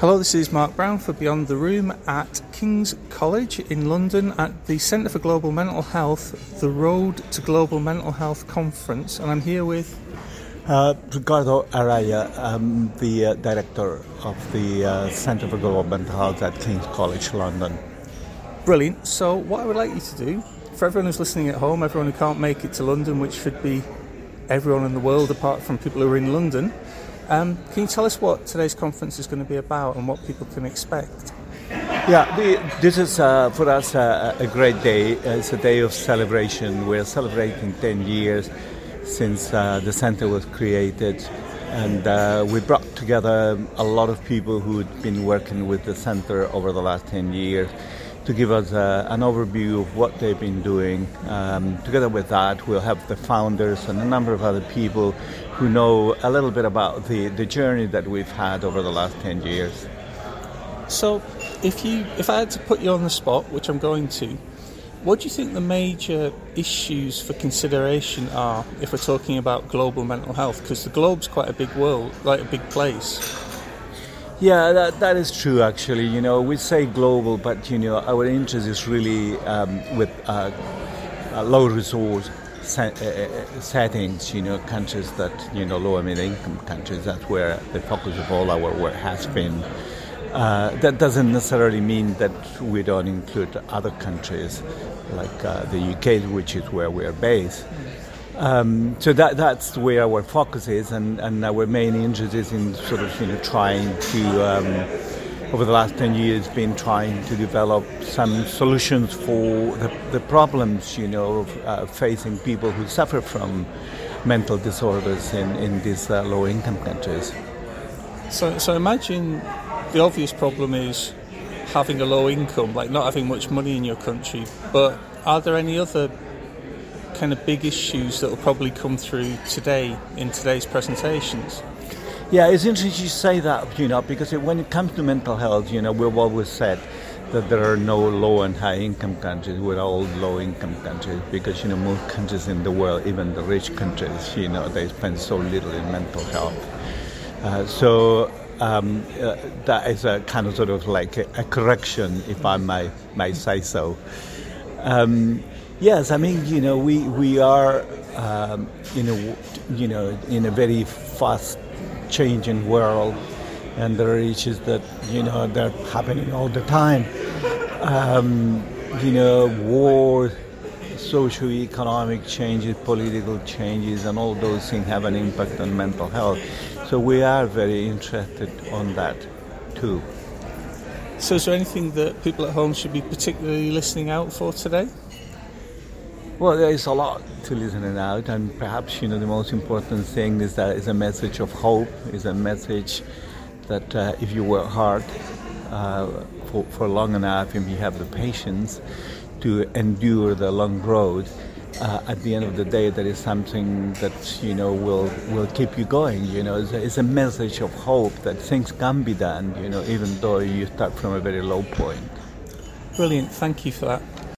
Hello, this is Mark Brown for Beyond the Room at King's College in London at the Centre for Global Mental Health, the Road to Global Mental Health Conference, and I'm here with. Uh, Ricardo Araya, I'm the uh, director of the uh, Centre for Global Mental Health at King's College London. Brilliant. So, what I would like you to do, for everyone who's listening at home, everyone who can't make it to London, which should be everyone in the world apart from people who are in London, um, can you tell us what today's conference is going to be about and what people can expect? Yeah, the, this is uh, for us uh, a great day. It's a day of celebration. We're celebrating 10 years since uh, the center was created, and uh, we brought together a lot of people who'd been working with the center over the last 10 years to give us uh, an overview of what they've been doing. Um, together with that, we'll have the founders and a number of other people who know a little bit about the, the journey that we've had over the last 10 years. So, if you if I had to put you on the spot, which I'm going to, what do you think the major issues for consideration are if we're talking about global mental health? Because the globe's quite a big world, like a big place. Yeah, that, that is true. Actually, you know, we say global, but you know, our interest is really um, with uh, low resource uh, uh, settings, you know, countries that, you know, lower middle income countries, that's where the focus of all our work has been. Uh, that doesn't necessarily mean that we don't include other countries like uh, the UK, which is where we're based. Um, so that, that's where our focus is, and, and our main interest is in sort of you know trying to um, over the last 10 years been trying to develop some solutions for the, the problems, you know, of, uh, facing people who suffer from mental disorders in, in these uh, low-income countries. So, so imagine the obvious problem is having a low income, like not having much money in your country. But are there any other kind of big issues that will probably come through today in today's presentations? Yeah, it's interesting you say that, you know, because when it comes to mental health, you know, we've always said that there are no low and high income countries. We're all low income countries because, you know, most countries in the world, even the rich countries, you know, they spend so little in mental health. Uh, so um, uh, that is a kind of sort of like a, a correction, if I may, may say so. Um, yes, I mean, you know, we, we are, um, in a, you know, in a very fast changing world, and there are issues that you know they're happening all the time. Um, you know, war, socio-economic changes, political changes, and all those things have an impact on mental health. So we are very interested on that too. So, is there anything that people at home should be particularly listening out for today? Well, there is a lot to listen out, and perhaps you know the most important thing is that it's a message of hope. It's a message that uh, if you work hard uh, for, for long enough, and you have the patience to endure the long road, uh, at the end of the day, that is something that you know will will keep you going. You know, it's a, it's a message of hope that things can be done. You know, even though you start from a very low point. Brilliant. Thank you for that.